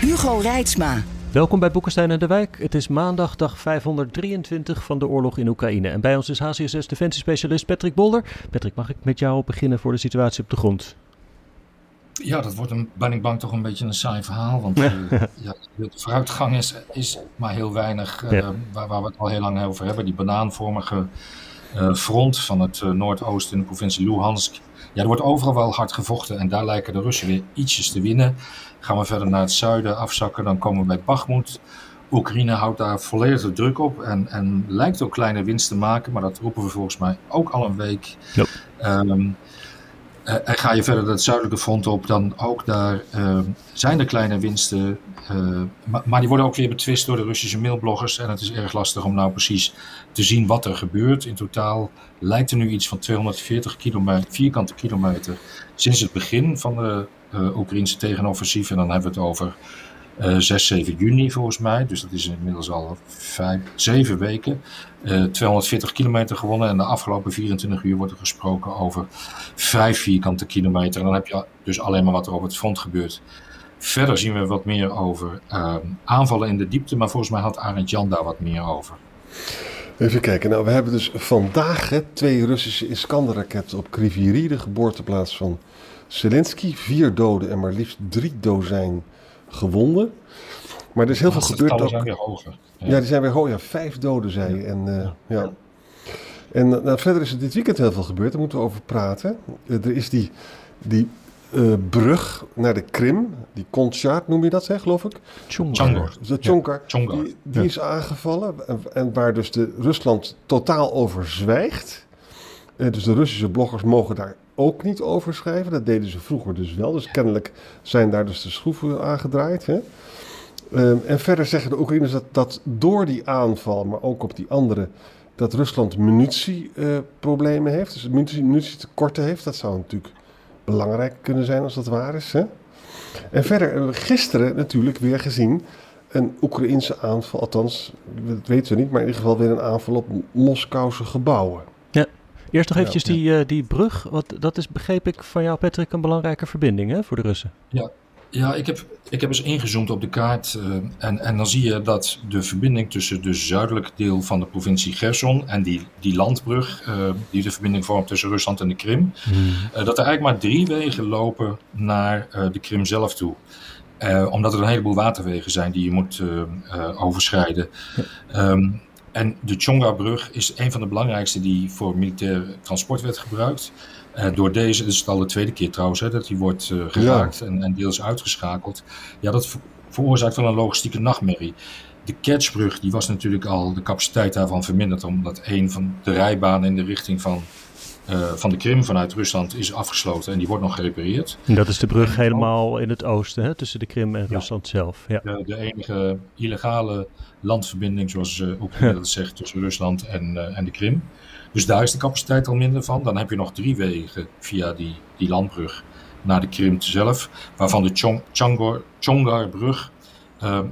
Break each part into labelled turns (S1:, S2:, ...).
S1: Hugo Reitsma.
S2: Welkom bij Boekenstein en de Wijk. Het is maandag, dag 523 van de oorlog in Oekraïne. En bij ons is HCSS defensiespecialist Patrick Bolder. Patrick, mag ik met jou beginnen voor de situatie op de grond?
S3: Ja, dat wordt een, ben ik bang toch een beetje een saai verhaal. Want uh, ja, de vooruitgang is, is maar heel weinig uh, ja. waar, waar, we het al heel lang over hebben. Die banaanvormige uh, front van het noordoosten in de provincie Luhansk. Ja, er wordt overal wel hard gevochten en daar lijken de Russen weer ietsjes te winnen. Gaan we verder naar het zuiden afzakken, dan komen we bij Bakhmut. Oekraïne houdt daar volledig de druk op en, en lijkt ook kleine winst te maken, maar dat roepen we volgens mij ook al een week.
S2: Yep.
S3: Um, uh, en ga je verder het zuidelijke front op, dan ook daar uh, zijn er kleine winsten. Uh, maar, die worden ook weer betwist door de Russische mailbloggers. En het is erg lastig om nou precies te zien wat er gebeurt. In totaal lijkt er nu iets van 240 kilometer, vierkante kilometer sinds het begin van de Oekraïnse tegenoffensief. En dan hebben we het over uh, 6, 7 juni volgens mij. Dus dat is inmiddels al vijf, zeven weken. Uh, 240 kilometer gewonnen. En de afgelopen 24 uur wordt er gesproken over 5 vierkante kilometer. En dan heb je dus alleen maar wat er op het front gebeurt. Verder zien we wat meer over uh, aanvallen in de diepte. Maar volgens mij had Arend Jan daar wat meer over.
S4: Even kijken. Nou, we hebben dus vandaag hè, twee Russische Iskander-raketten op Kriviri, de geboorteplaats van Zelensky. Vier doden en maar liefst drie dozijn gewonden. Maar er is heel veel gebeurd.
S3: ook... zijn weer hoger.
S4: Ja. ja. die zijn weer hoger. Ja, vijf doden, zei je. En, uh, ja. ja. En nou, verder is er dit weekend heel veel gebeurd. Daar moeten we over praten. Uh, er is die, die uh, brug naar de Krim. Die Konchar noem je dat, zeg, geloof ik?
S3: Chongar.
S4: De.
S3: Ja.
S4: Die, die is aangevallen. En, en, waar dus de Rusland totaal over zwijgt. dus de Russische bloggers mogen daar ook niet over schrijven. Dat deden ze vroeger dus wel. Dus kennelijk zijn daar dus de schroeven aangedraaid. Hè? Um, en verder zeggen de Oekraïners dat, dat door die aanval, maar ook op die andere, dat Rusland munitieproblemen uh, heeft. Dus munitie, munitietekorten heeft. Dat zou natuurlijk belangrijk kunnen zijn als dat waar is. Hè? En verder hebben we gisteren natuurlijk weer gezien een Oekraïnse aanval. Althans, dat weten we niet, maar in ieder geval weer een aanval op Moskouse gebouwen.
S2: Ja. Eerst nog eventjes ja, ja. Die, uh, die brug. Wat, dat is, begreep ik van jou, Patrick, een belangrijke verbinding hè, voor de Russen.
S3: Ja, ja ik, heb, ik heb eens ingezoomd op de kaart. Uh, en, en dan zie je dat de verbinding tussen de zuidelijke deel van de provincie Gerson en die, die landbrug, uh, die de verbinding vormt tussen Rusland en de Krim, hmm. dat er eigenlijk maar drie wegen lopen naar de Krim zelf toe. omdat er een heleboel waterwegen zijn die je moet overschrijden. Ja. Um, en de Chonga-brug is een van de belangrijkste die voor militair transport werd gebruikt. Uh, door deze, dat is het al de tweede keer trouwens, hè, dat die wordt uh, geraakt ja. en, en, deels uitgeschakeld. Ja, dat veroorzaakt wel een logistieke nachtmerrie. De Kerchbrug, die was natuurlijk al de capaciteit daarvan verminderd, omdat een van de rijbanen in de richting van, uh, van de Krim vanuit Rusland is afgesloten en die wordt nog gerepareerd.
S2: En dat is de brug en helemaal in het oosten, hè, tussen de Krim en ja. Rusland zelf. Ja.
S3: De, de, enige illegale landverbinding, zoals uh, ook ja. dat zegt, tussen Rusland en, uh, en de Krim. Dus daar is de capaciteit al minder van. Dan heb je nog drie wegen via die, die landbrug naar de Krim zelf, waarvan de Chong, Chongor, Chongar-brug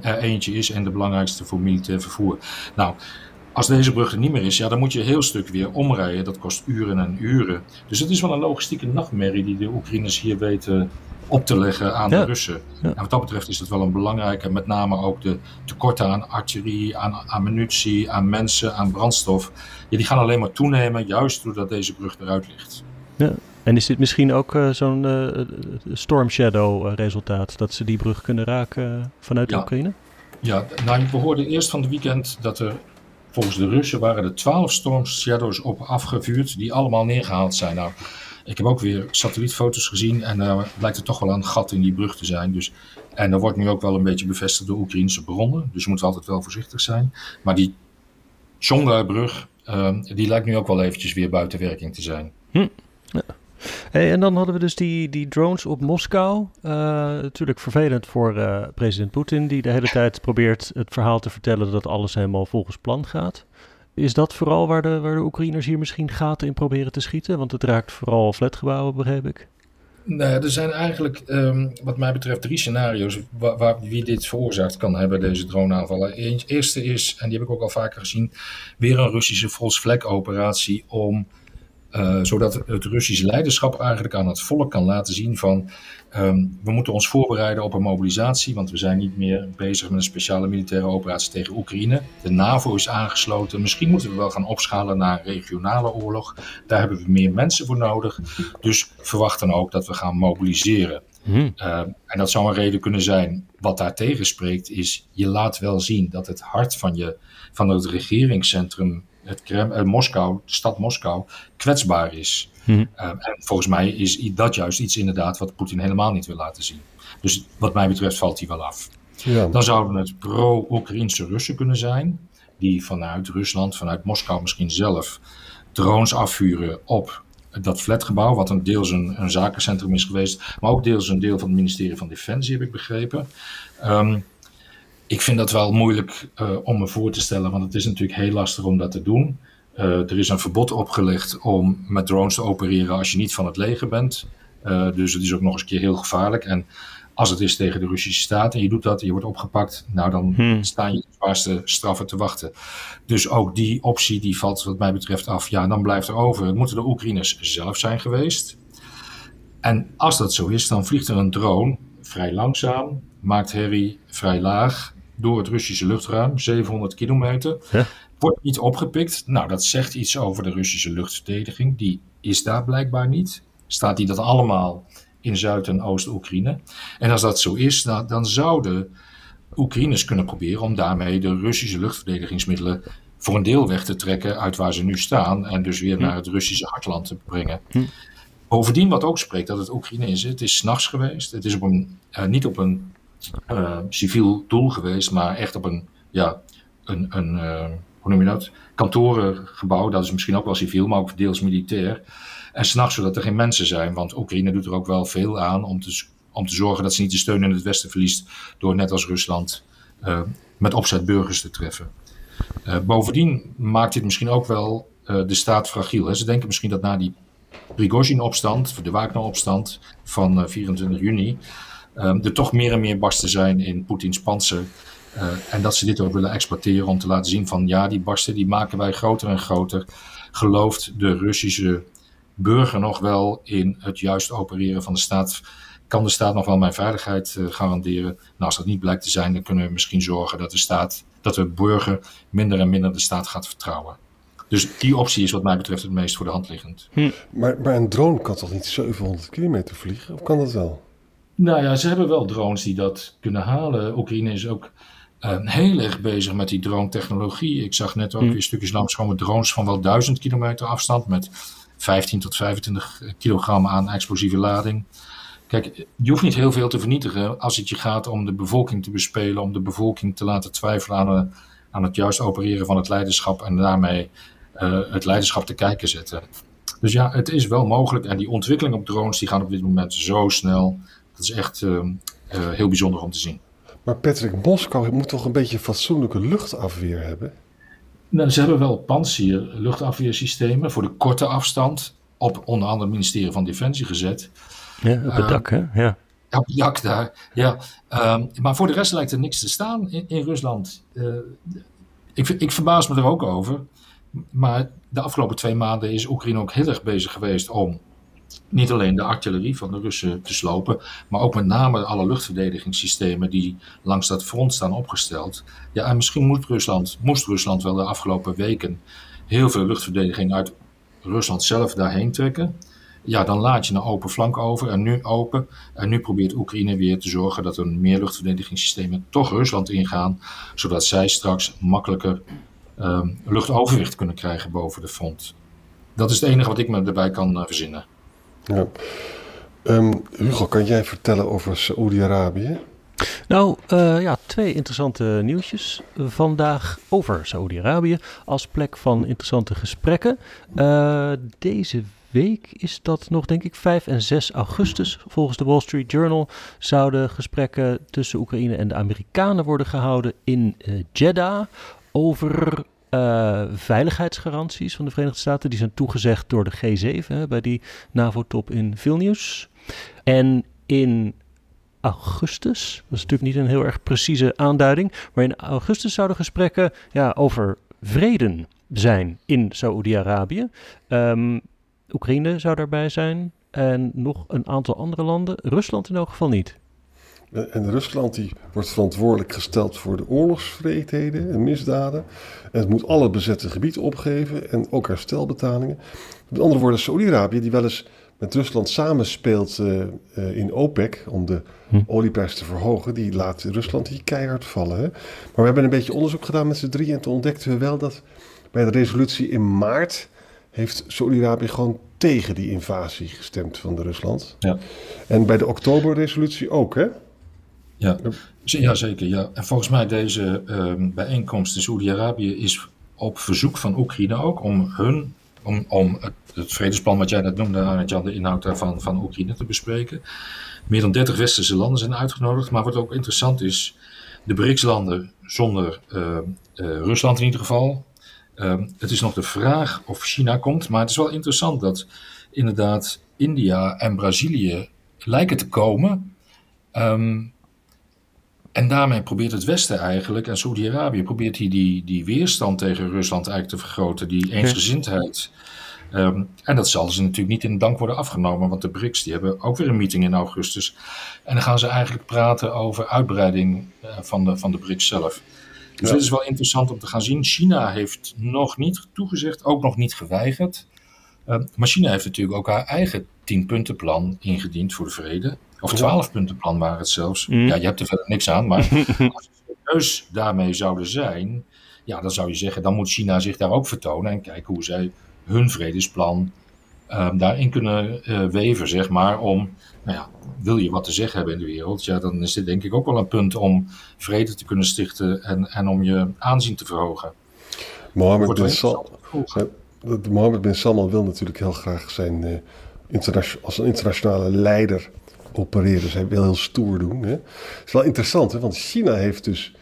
S3: er eentje is en de belangrijkste voor militair vervoer. Nou, als deze brug er niet meer is, ja, dan moet je een heel stuk weer omrijden. Dat kost uren en uren. Dus het is wel een logistieke nachtmerrie die de Oekraïners hier weten op te leggen aan ja. de Russen. Ja. En wat dat betreft is dat wel een belangrijke, met name ook de tekorten aan artillerie, aan ammunitie, aan mensen, aan brandstof. Ja, die gaan alleen maar toenemen, juist doordat deze brug eruit ligt.
S2: Ja. En is dit misschien ook uh, zo'n uh, Storm Shadow resultaat, dat ze die brug kunnen raken vanuit de Oekraïne?
S3: Ja, nou, we hoorden eerst van het weekend dat er volgens de Russen waren er 12 Storm Shadows op afgevuurd, die allemaal neergehaald zijn. Nou, ik heb ook weer satellietfoto's gezien en uh, blijkt er toch wel een gat in die brug te zijn. Dus, en dat wordt nu ook wel een beetje bevestigd door Oekraïnse bronnen. Dus je moet altijd wel voorzichtig zijn. Maar die Chonga-brug, uh, die lijkt nu ook wel eventjes weer buiten werking te zijn.
S2: Hm. Ja. En dan hadden we dus die, die drones op Moskou. Uh, natuurlijk vervelend voor uh, president Poetin, die de hele tijd probeert het verhaal te vertellen dat alles helemaal volgens plan gaat. Is dat vooral waar de, waar de Oekraïners hier misschien gaten in proberen te schieten? Want het raakt vooral flatgebouwen, begreep ik.
S3: Nee, er zijn eigenlijk, um, wat mij betreft, drie scenario's waar, wie dit veroorzaakt kan hebben, deze droneaanvallen. Het eerste is, en die heb ik ook al vaker gezien, weer een Russische false operatie om uh, zodat het Russische leiderschap eigenlijk aan het volk kan laten zien van um, we moeten ons voorbereiden op een mobilisatie, want we zijn niet meer bezig met een speciale militaire operatie tegen Oekraïne. De NAVO is aangesloten. Misschien moeten we wel gaan opschalen naar regionale oorlog. Daar hebben we meer mensen voor nodig. Dus verwacht dan ook dat we gaan mobiliseren. Hmm. Uh, en dat zou een reden kunnen zijn. Wat daar tegen spreekt, is je laat wel zien dat het hart van, je, van het regeringscentrum het Krem, uh, Moskou, de stad Moskou, kwetsbaar is. Mhm. Uh, en volgens mij is dat juist iets inderdaad wat Poetin helemaal niet wil laten zien. Dus wat mij betreft valt hij wel af. Ja. Dan zouden het pro-Oekraïnse Russen kunnen zijn, die vanuit Rusland, vanuit Moskou misschien zelf, drones afvuren op dat flatgebouw, wat een deels een, een zakencentrum is geweest, maar ook deels een deel van het ministerie van Defensie, heb ik begrepen. Um, ik vind dat wel moeilijk uh, om me voor te stellen, want het is natuurlijk heel lastig om dat te doen. Uh, er is een verbod opgelegd om met drones te opereren als je niet van het leger bent. Uh, dus het is ook nog eens een keer heel gevaarlijk. En als het is tegen de Russische staat en je doet dat en je wordt opgepakt, nou dan hmm. staan je de zwaarste straffen te wachten. Dus ook die optie die valt wat mij betreft af. Ja, dan blijft er over. Het moeten de Oekraïners zelf zijn geweest. En als dat zo is, dan vliegt er een drone vrij langzaam, maakt herrie vrij laag door het Russische luchtruim, 700 kilometer. Wordt niet opgepikt. Nou, dat zegt iets over de Russische luchtverdediging. Die is daar blijkbaar niet. Staat die dat allemaal in Zuid- en Oost-Oekraïne? En als dat zo is, dan, dan zouden Oekraïners kunnen proberen om daarmee de Russische luchtverdedigingsmiddelen voor een deel weg te trekken uit waar ze nu staan en dus weer hm. naar het Russische hartland te brengen. Hm. Bovendien, wat ook spreekt dat het Oekraïne is, het is s'nachts geweest. Het is op een, uh, niet op een uh, civiel doel geweest, maar echt op een, ja, een, een uh, hoe noem je dat? Kantorengebouw, dat is misschien ook wel civiel, maar ook deels militair. En s'nachts zodat er geen mensen zijn, want Oekraïne doet er ook wel veel aan om te, om te zorgen dat ze niet de steun in het Westen verliest door net als Rusland uh, met opzet burgers te treffen. bovendien maakt dit misschien ook wel de staat fragiel. Hè? Ze denken misschien dat na die Prigozhin-opstand, de Wagner-opstand van 24 juni, um, er toch meer en meer barsten zijn in Poetins panzer. Uh, en dat ze dit ook willen exporteren om te laten zien van ja, die barsten die maken wij groter en groter. Gelooft de Russische burger nog wel in het juist opereren van de staat? Kan de staat nog wel mijn veiligheid uh, garanderen? Nou, als dat niet blijkt te zijn, dan kunnen we misschien zorgen dat de staat, dat de burger minder en minder de staat gaat vertrouwen. Dus die optie is wat mij betreft het meest voor de hand liggend.
S4: Hm. Maar, maar een drone kan toch niet 700 kilometer vliegen? Of kan dat wel?
S3: Nou ja, ze hebben wel drones die dat kunnen halen. Oekraïne is ook uh, heel erg bezig met die drone-technologie. Ik zag net ook mm. weer stukjes langskomen drones van wel 1000 kilometer afstand met 15 tot 25 kilogram aan explosieve lading. Kijk, je hoeft niet heel veel te vernietigen als het je gaat om de bevolking te bespelen, om de bevolking te laten twijfelen aan, eh, aan het juist opereren van het leiderschap en daarmee uh, het leiderschap te kijken zetten. Dus ja, het is wel mogelijk. En die ontwikkeling op drones die gaan op dit moment zo snel. Dat is echt uh, uh, heel bijzonder om te zien.
S4: Maar Patrick, Moskou moet toch een beetje fatsoenlijke luchtafweer hebben?
S3: Nou, ze hebben wel Pansier luchtafweersystemen voor de korte afstand op onder andere het ministerie van Defensie gezet.
S2: Ja, op het uh, dak, hè? Ja.
S3: Op het dak daar, ja. Uh, maar voor de rest lijkt er niks te staan in, in Rusland. Uh, ik, ik verbaas me er ook over. Maar de afgelopen twee maanden is Oekraïne ook heel erg bezig geweest om niet alleen de artillerie van de Russen te slopen, maar ook met name alle luchtverdedigingssystemen die langs dat front staan opgesteld. Ja, en misschien moet Rusland, moest Rusland wel de afgelopen weken heel veel luchtverdediging uit Rusland zelf daarheen trekken. Ja, dan laat je een open flank over en nu open. En nu probeert Oekraïne weer te zorgen dat er meer luchtverdedigingssystemen toch Rusland ingaan, zodat zij straks makkelijker um, luchtoverwicht kunnen krijgen boven de front. Dat is het enige wat ik me erbij kan uh, verzinnen.
S4: Ja. Um, Hugo, kan jij vertellen over Saoedi-Arabië?
S2: Nou, uh, ja, twee interessante nieuwtjes vandaag over Saoedi-Arabië als plek van interessante gesprekken. Uh, deze week is dat nog, denk ik, 5 en 6 augustus. Volgens de Wall Street Journal zouden gesprekken tussen Oekraïne en de Amerikanen worden gehouden in uh, Jeddah over uh, veiligheidsgaranties van de Verenigde Staten. Die zijn toegezegd door de G7 hè, bij die NAVO-top in Vilnius. En in augustus, dat is natuurlijk niet een heel erg precieze aanduiding, maar in augustus zouden gesprekken ja, over vrede zijn in Saoedi-Arabië. Um, Oekraïne zou daarbij zijn en nog een aantal andere landen. Rusland in elk geval niet.
S4: En Rusland die wordt verantwoordelijk gesteld voor de oorlogsvreedheden en misdaden. En het moet alle bezette gebied opgeven en ook herstelbetalingen. Met andere woorden, Saudi-Arabië, die wel eens met Rusland samenspeelt uh, uh, in OPEC om de hm. olieprijs te verhogen, die laat Rusland die keihard vallen. Hè? Maar we hebben een beetje onderzoek gedaan met z'n drieën en toen ontdekten we wel dat bij de resolutie in maart heeft Saudi-Arabië gewoon tegen die invasie gestemd van de Rusland. Ja. En bij de oktoberresolutie ook, hè?
S3: Ja, ja zeker. Ja. En volgens mij deze um, bijeenkomst in Saudi-Arabië is op verzoek van Oekraïne ook om hun om, om het, het, vredesplan wat jij net noemde, Jan, de inhoud daarvan van Oekraïne te bespreken. Meer dan 30 westerse landen zijn uitgenodigd. Maar wat ook interessant is, de BRICS-landen zonder uh, uh, Rusland in ieder geval. Uh, het is nog de vraag of China komt. Maar het is wel interessant dat inderdaad India en Brazilië lijken te komen. Um, en daarmee probeert het Westen eigenlijk, en Saudi-Arabië, probeert hij die, die weerstand tegen Rusland eigenlijk te vergroten, die eensgezindheid. Um, en dat zal ze natuurlijk niet in dank worden afgenomen, want de BRICS die hebben ook weer een meeting in augustus. En dan gaan ze eigenlijk praten over uitbreiding uh, van, de, van de BRICS zelf. Dus ja. dit is wel interessant om te gaan zien. China heeft nog niet toegezegd, ook nog niet geweigerd. Uh, maar China heeft natuurlijk ook haar eigen tienpuntenplan ingediend voor de vrede. Of twaalf punten plan waren het zelfs. Mm. Ja, je hebt er verder niks aan. Maar als ze serieus daarmee zouden zijn, ja, dan zou je zeggen, dan moet China zich daar ook vertonen en kijken hoe zij hun vredesplan um, daarin kunnen uh, weven, zeg maar. Om, nou ja, wil je wat te zeggen hebben in de wereld, ja, dan is dit denk ik ook wel een punt om vrede te kunnen stichten en, en om je aanzien te verhogen.
S4: Mohammed bin, Sal Mohammed bin Salman wil natuurlijk heel graag zijn uh, als een internationale leider opereren. Zij wil heel stoer doen. Hè. Het is wel interessant, hè, want China heeft dus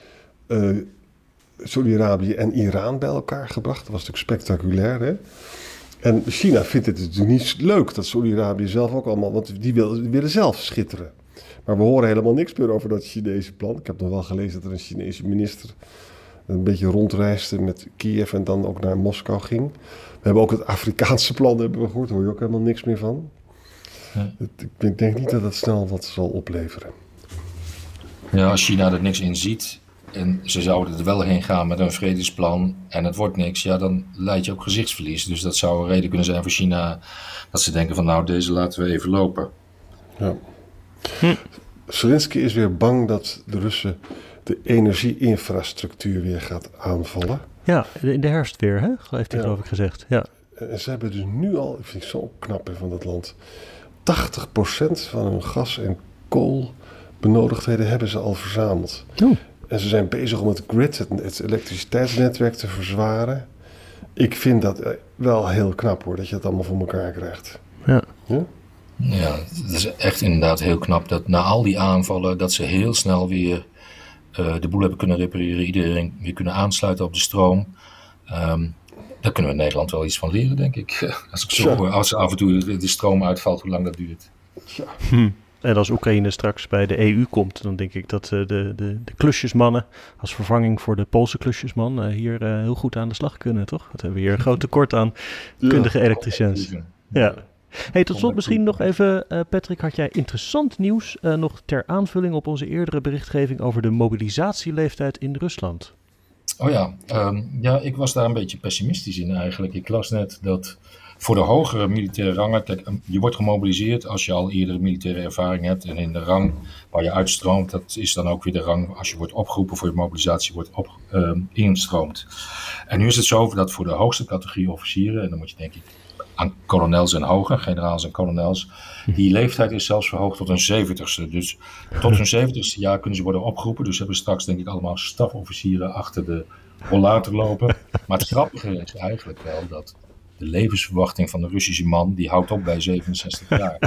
S4: uh, Saudi-Arabië en Iran bij elkaar gebracht. Dat was natuurlijk spectaculair. Hè. En China vindt het natuurlijk niet leuk dat Saudi-Arabië zelf ook allemaal, want die willen zelf schitteren. Maar we horen helemaal niks meer over dat Chinese plan. Ik heb nog wel gelezen dat er een Chinese minister een beetje rondreisde met Kiev en dan ook naar Moskou ging. We hebben ook het Afrikaanse plan hebben we gehoord, daar hoor je ook helemaal niks meer van. Ik denk niet dat het snel wat zal opleveren.
S3: Ja, als China er niks in ziet en ze zouden er wel heen gaan met een vredesplan en het wordt niks, ja, dan leid je ook gezichtsverlies. Dus dat zou een reden kunnen zijn voor China dat ze denken van nou, deze laten we even lopen.
S4: Ja. Hm. Zelensky is weer bang dat de Russen de energieinfrastructuur weer gaat aanvallen.
S2: Ja, in de herfst weer, hè? heeft hij geloof ik gezegd. Ja.
S4: En ze hebben dus nu al, ik vind het zo knap van dat land, 80% van hun gas- en koolbenodigdheden hebben ze al verzameld. Oh. En ze zijn bezig om het grid, het, het, elektriciteitsnetwerk te verzwaren. Ik vind dat eh, wel heel knap hoor, dat je het allemaal voor elkaar krijgt.
S2: Ja.
S3: ja? Ja, het is echt inderdaad heel knap dat na al die aanvallen, dat ze heel snel weer uh, de boel hebben kunnen repareren, iedereen weer kunnen aansluiten op de stroom. Um, daar kunnen we in Nederland wel iets van leren, denk ik. Als ik zo als af en toe de stroom uitvalt, hoe lang dat duurt.
S2: Ja. Hm. En als Oekraïne straks bij de EU komt, dan denk ik dat uh, de, de, de klusjesmannen als vervanging voor de Poolse klusjesman uh, hier uh, heel goed aan de slag kunnen, toch? Dat hebben we hier een groot tekort aan kundige ja. elektriciëns. Ja. Hey, tot slot misschien nog even, Patrick, had jij interessant nieuws nog ter aanvulling op onze eerdere berichtgeving over de mobilisatieleeftijd in Rusland?
S3: Oh ja, um, ja, ik was daar een beetje pessimistisch in eigenlijk. Ik las net dat voor de hogere militaire rangen, kijk, je wordt gemobiliseerd als je al eerder militaire ervaring hebt. En in de rang waar je uitstroomt, dat is dan ook weer de rang als je wordt opgeroepen voor je mobilisatie, wordt op, um, instroomt. En nu is het zo dat voor de hoogste categorie officieren, en dan moet je denk ik aan kolonels en hoger, generaals en kolonels. Die leeftijd is zelfs verhoogd tot een zeventigste. Dus tot hun zeventigste jaar kunnen ze worden opgeroepen. Dus ze hebben straks denk ik allemaal stafofficieren achter de rollator lopen. Maar het grappige is eigenlijk wel dat de levensverwachting van de Russische man, die houdt op bij 67 jaar.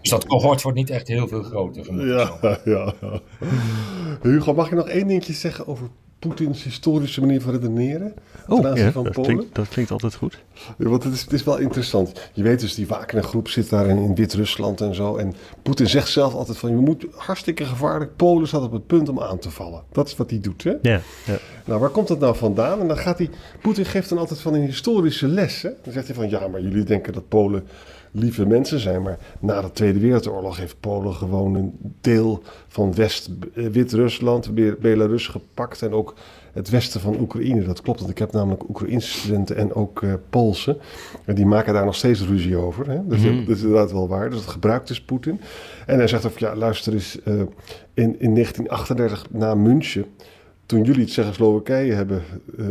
S3: dus dat cohort wordt niet echt heel veel groter.
S4: Ja, ja, ja. Hugo, mag je nog één dingetje zeggen over Poetins historische manier van redeneren?
S2: Oh, ja, van dat, Polen? Klinkt, dat klinkt altijd goed.
S4: Ja, want het is, het is wel interessant. Je weet dus, die Wagner-groep zit daar in, in Wit-Rusland en zo. En Poetin zegt zelf altijd van, je moet hartstikke gevaarlijk. Polen staat op het punt om aan te vallen. Dat is wat hij doet, hè?
S2: Ja, ja.
S4: Nou, waar komt dat nou vandaan? En dan gaat hij, Poetin geeft dan altijd van een historische les, hè? Dan zegt hij van, ja, maar jullie denken dat Polen lieve mensen zijn. Maar na de Tweede Wereldoorlog heeft Polen gewoon een deel van West-Wit-Rusland, Belarus gepakt. En ook het westen van Oekraïne. Dat klopt, want ik heb namelijk Oekraïnse studenten en ook uh, Poolse. En die maken daar nog steeds ruzie over. Hè? Dus dat, is inderdaad wel waar. Dus dat gebruikt dus Poetin. En hij zegt ook, ja, luister eens, uh, in, in 1938 na München toen jullie het Tsjechoslowakije hebben uh,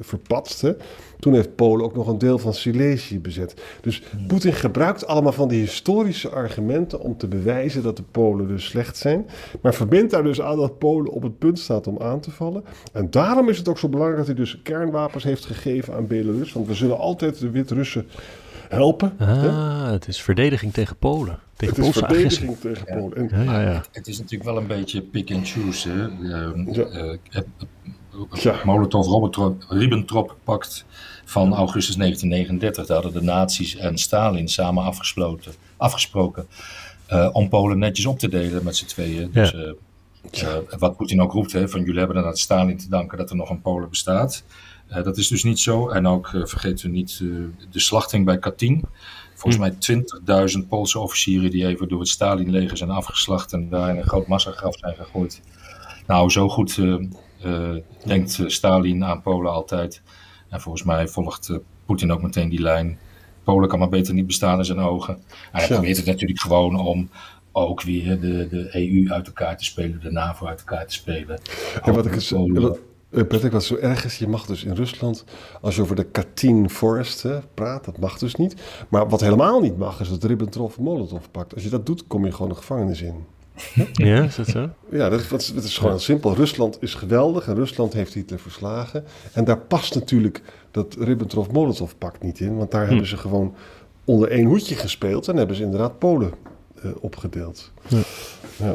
S4: verpatst, hè, toen heeft Polen ook nog een deel van Silesië bezet. Dus hmm. Poetin gebruikt allemaal van die historische argumenten om te bewijzen dat de Polen dus slecht zijn. Maar verbindt daar dus aan dat Polen op het punt staat om aan te vallen. En daarom is het ook zo belangrijk dat hij dus kernwapens heeft gegeven aan Belarus. Want we zullen altijd de Wit-Russen helpen.
S2: Ah, het is verdediging tegen Polen. Tegen
S4: het is verdediging tegen Polen.
S3: Ja, ja, ja. Het is natuurlijk wel een beetje pick and choose. Hè? Uh, uh, Molotov-Ribbentrop-pact van augustus 1939. Daar hadden de nazi's en Stalin samen afgesloten, afgesproken uh, om Polen netjes op te delen met z'n tweeën. Dus, wat Poetin ook roept, hè, van jullie hebben aan Stalin te danken dat er nog een Polen bestaat. Uh, dat is dus niet zo. En ook uh, vergeten we niet uh, de slachting bij Katyn. Volgens hm. mij 20.000 Poolse officieren die even door het Stalin-leger zijn afgeslacht en daar in een groot massagraf zijn gegooid. Nou, zo goed denkt Stalin aan Polen altijd. En volgens mij volgt Poetin ook meteen die lijn. Polen kan maar beter niet bestaan in zijn ogen. En hij probeert het natuurlijk gewoon om ook weer de, de EU uit elkaar te spelen, de NAVO uit elkaar te spelen.
S4: Ja, wat ik, het, uh, Patrick, wat zo erg is, je mag dus in Rusland, als je over de Katyn Forest praat, dat mag dus niet. Maar wat helemaal niet mag, is het Ribbentrop-Molotov-pact. Als je dat doet, kom je gewoon de gevangenis in.
S2: Ja, is dat zo?
S4: Ja, dat, dat, is, gewoon heel simpel. Rusland is geweldig en Rusland heeft Hitler verslagen. En daar past natuurlijk dat Ribbentrop-Molotov-pact niet in. Want daar hm. hebben ze gewoon onder één hoedje gespeeld en hebben ze inderdaad Polen uh, opgedeeld. Ja.
S3: Ja.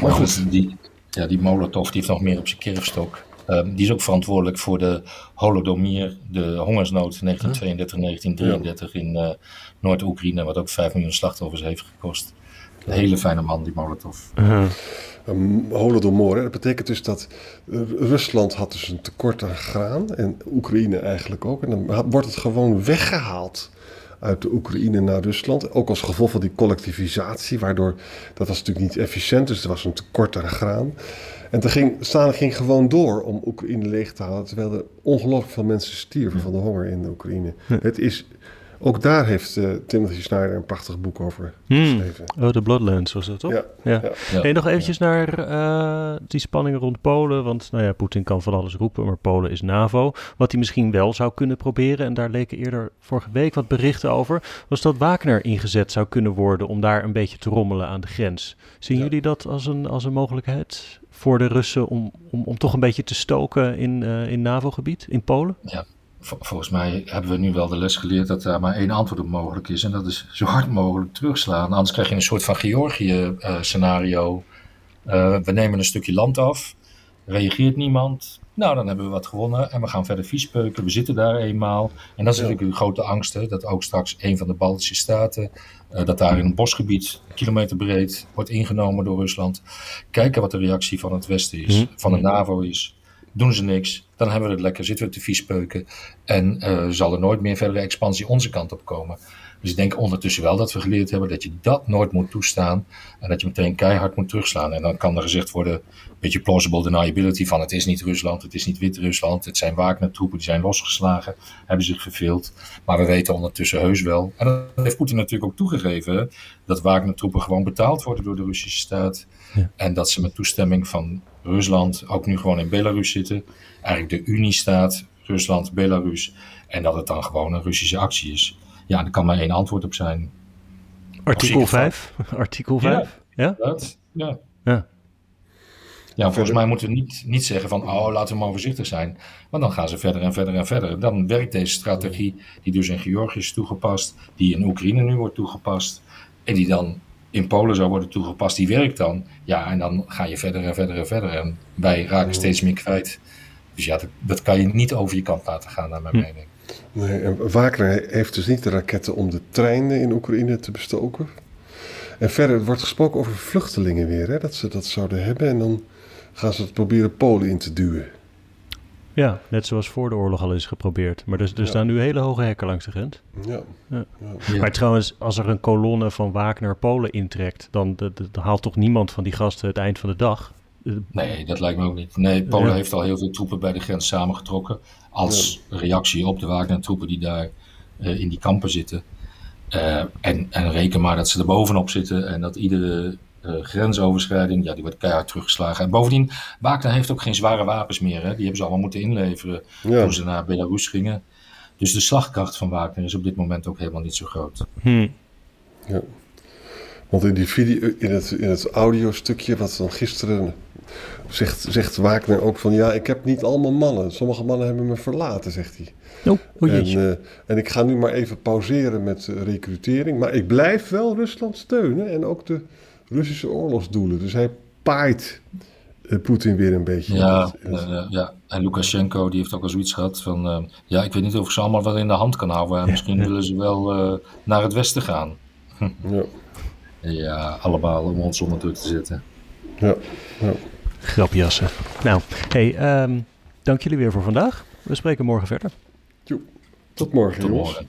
S3: Maar goed, die, ja, die Molotov die heeft nog meer op zijn kerfstok. Um, die is ook verantwoordelijk voor de Holodomor, de hongersnood 1932-1933 in uh, Noord-Oekraïne, wat ook 5 miljoen slachtoffers heeft gekost. Een hele fijne man, die Molotov.
S4: Um, Holodomor, dat betekent dus dat uh, Rusland had dus een tekort aan graan en Oekraïne eigenlijk ook. En dan wordt het gewoon weggehaald uit de Oekraïne naar Rusland. Ook als gevolg van die collectivisatie, waardoor dat was natuurlijk niet efficiënt, dus er was een tekort aan graan. En toen ging, Stalin ging gewoon door om Oekraïne leeg te halen, terwijl er ongelooflijk veel mensen stierven van de honger in de Oekraïne. Het is ook daar heeft uh, Timothy Snyder een prachtig boek over hmm. geschreven.
S2: Oh, The Bloodlands was dat toch?
S4: Ja. ja.
S2: ja. nog eventjes naar uh, die spanningen rond Polen. Want nou ja, Poetin kan van alles roepen, maar Polen is NAVO. Wat hij misschien wel zou kunnen proberen, en daar leken eerder vorige week wat berichten over, was dat Wagner ingezet zou kunnen worden om daar een beetje te rommelen aan de grens. Zien jullie dat als een, als een mogelijkheid voor de Russen om, om, om toch een beetje te stoken in, uh, in NAVO-gebied, in Polen?
S3: Ja, volgens mij hebben we nu wel de les geleerd dat daar maar één antwoord op mogelijk is. En dat is zo hard mogelijk terugslaan. Anders krijg je een soort van Georgië-scenario. Uh, we nemen een stukje land af. Reageert niemand. Nou, dan hebben we wat gewonnen. En we gaan verder viespeuken. We zitten daar eenmaal. En dat is natuurlijk een grote angst. Hè, dat ook straks een van de Baltische staten. Uh, dat daar in een bosgebied, kilometer breed, wordt ingenomen door Rusland. Kijken wat de reactie van het Westen is. Mhm. Van de NAVO is doen ze niks, dan hebben we het lekker, zitten we te viespeuken en uh, zal er nooit meer verdere expansie onze kant op komen. Dus ik denk ondertussen wel dat we geleerd hebben dat je dat nooit moet toestaan en dat je meteen keihard moet terugslaan. En dan kan er gezegd worden, een beetje plausible deniability van het is niet Rusland, het is niet Wit-Rusland, het zijn Wagner-troepen die zijn losgeslagen, hebben zich verveeld. Maar we weten ondertussen heus wel, en dat heeft Poetin natuurlijk ook toegegeven, dat Wagner-troepen gewoon betaald worden door de Russische staat. Ja. En dat ze met toestemming van Rusland ook nu gewoon in Belarus zitten. Eigenlijk de Unie-staat, Rusland, Belarus. En dat het dan gewoon een Russische actie is. Ja, er kan maar één antwoord op zijn.
S2: Artikel 5? Artikel 5?
S3: Ja. Ja? Dat, ja.
S2: ja.
S3: Ja, volgens mij moeten we niet, niet zeggen van, oh, laten we maar voorzichtig zijn. Want dan gaan ze verder en verder en verder. Dan werkt deze strategie, die dus in Georgië is toegepast, die in Oekraïne nu wordt toegepast, en die dan in Polen zou worden toegepast, die werkt dan. Ja, en dan ga je verder en verder en verder. En wij raken steeds meer kwijt. Dus ja, dat, dat kan je niet over je kant laten gaan, naar mijn
S2: Hm.
S3: mening.
S4: Nee, en Wagner heeft dus niet de raketten om de treinen in Oekraïne te bestoken. En verder wordt gesproken over vluchtelingen weer, hè, dat ze dat zouden hebben. En dan gaan ze het proberen Polen in te duwen.
S2: Ja, net zoals voor de oorlog al is geprobeerd. Maar er, er
S4: Ja.
S2: staan nu hele hoge hekken langs de grens.
S4: Ja.
S2: Ja.
S4: Ja.
S2: Maar trouwens, als er een kolonne van Wagner Polen intrekt, dan, dan, dan haalt toch niemand van die gasten het eind van de dag.
S3: Nee, dat lijkt me ook niet. Nee, Polen
S2: Ja.
S3: heeft al heel veel troepen bij de grens samengetrokken. Als reactie op de Wagner-troepen die daar eh, in die kampen zitten. Eh, en, en reken maar dat ze er bovenop zitten en dat iedere grensoverschrijding, ja, die wordt keihard teruggeslagen. En bovendien, Wagner heeft ook geen zware wapens meer. Hè? Die hebben ze allemaal moeten inleveren
S4: Ja.
S3: toen ze naar Belarus gingen. Dus de slagkracht van Wagner is op dit moment ook helemaal niet zo groot.
S2: hm.
S4: Ja. Want in die video, in het, in het audiostukje wat dan gisteren zegt, zegt Wagner ook van ja, ik heb niet allemaal mannen. Sommige mannen hebben me verlaten, zegt hij.
S2: Oh, o
S4: en,
S2: jeetje.
S4: eh, en ik ga nu maar even pauzeren met eh, recrutering. Maar ik blijf wel Rusland steunen en ook de Russische oorlogsdoelen. Dus hij paait eh, Poetin weer een beetje.
S3: Ja,
S4: het-
S3: eh, ja, en Lukashenko die heeft ook al zoiets gehad van... eh, ja, ik weet niet of ik ze allemaal wel in de hand kan houden. En misschien willen ze wel eh, naar het westen gaan.
S4: ja,
S3: Ja, allemaal om ons onder druk te zetten.
S4: ja, ja.
S2: Grapjassen. Nou, hey, ehm, dank jullie weer voor vandaag. We spreken morgen verder.
S4: Joep. Tot morgen,
S3: Tot
S4: jongens.
S3: morgen.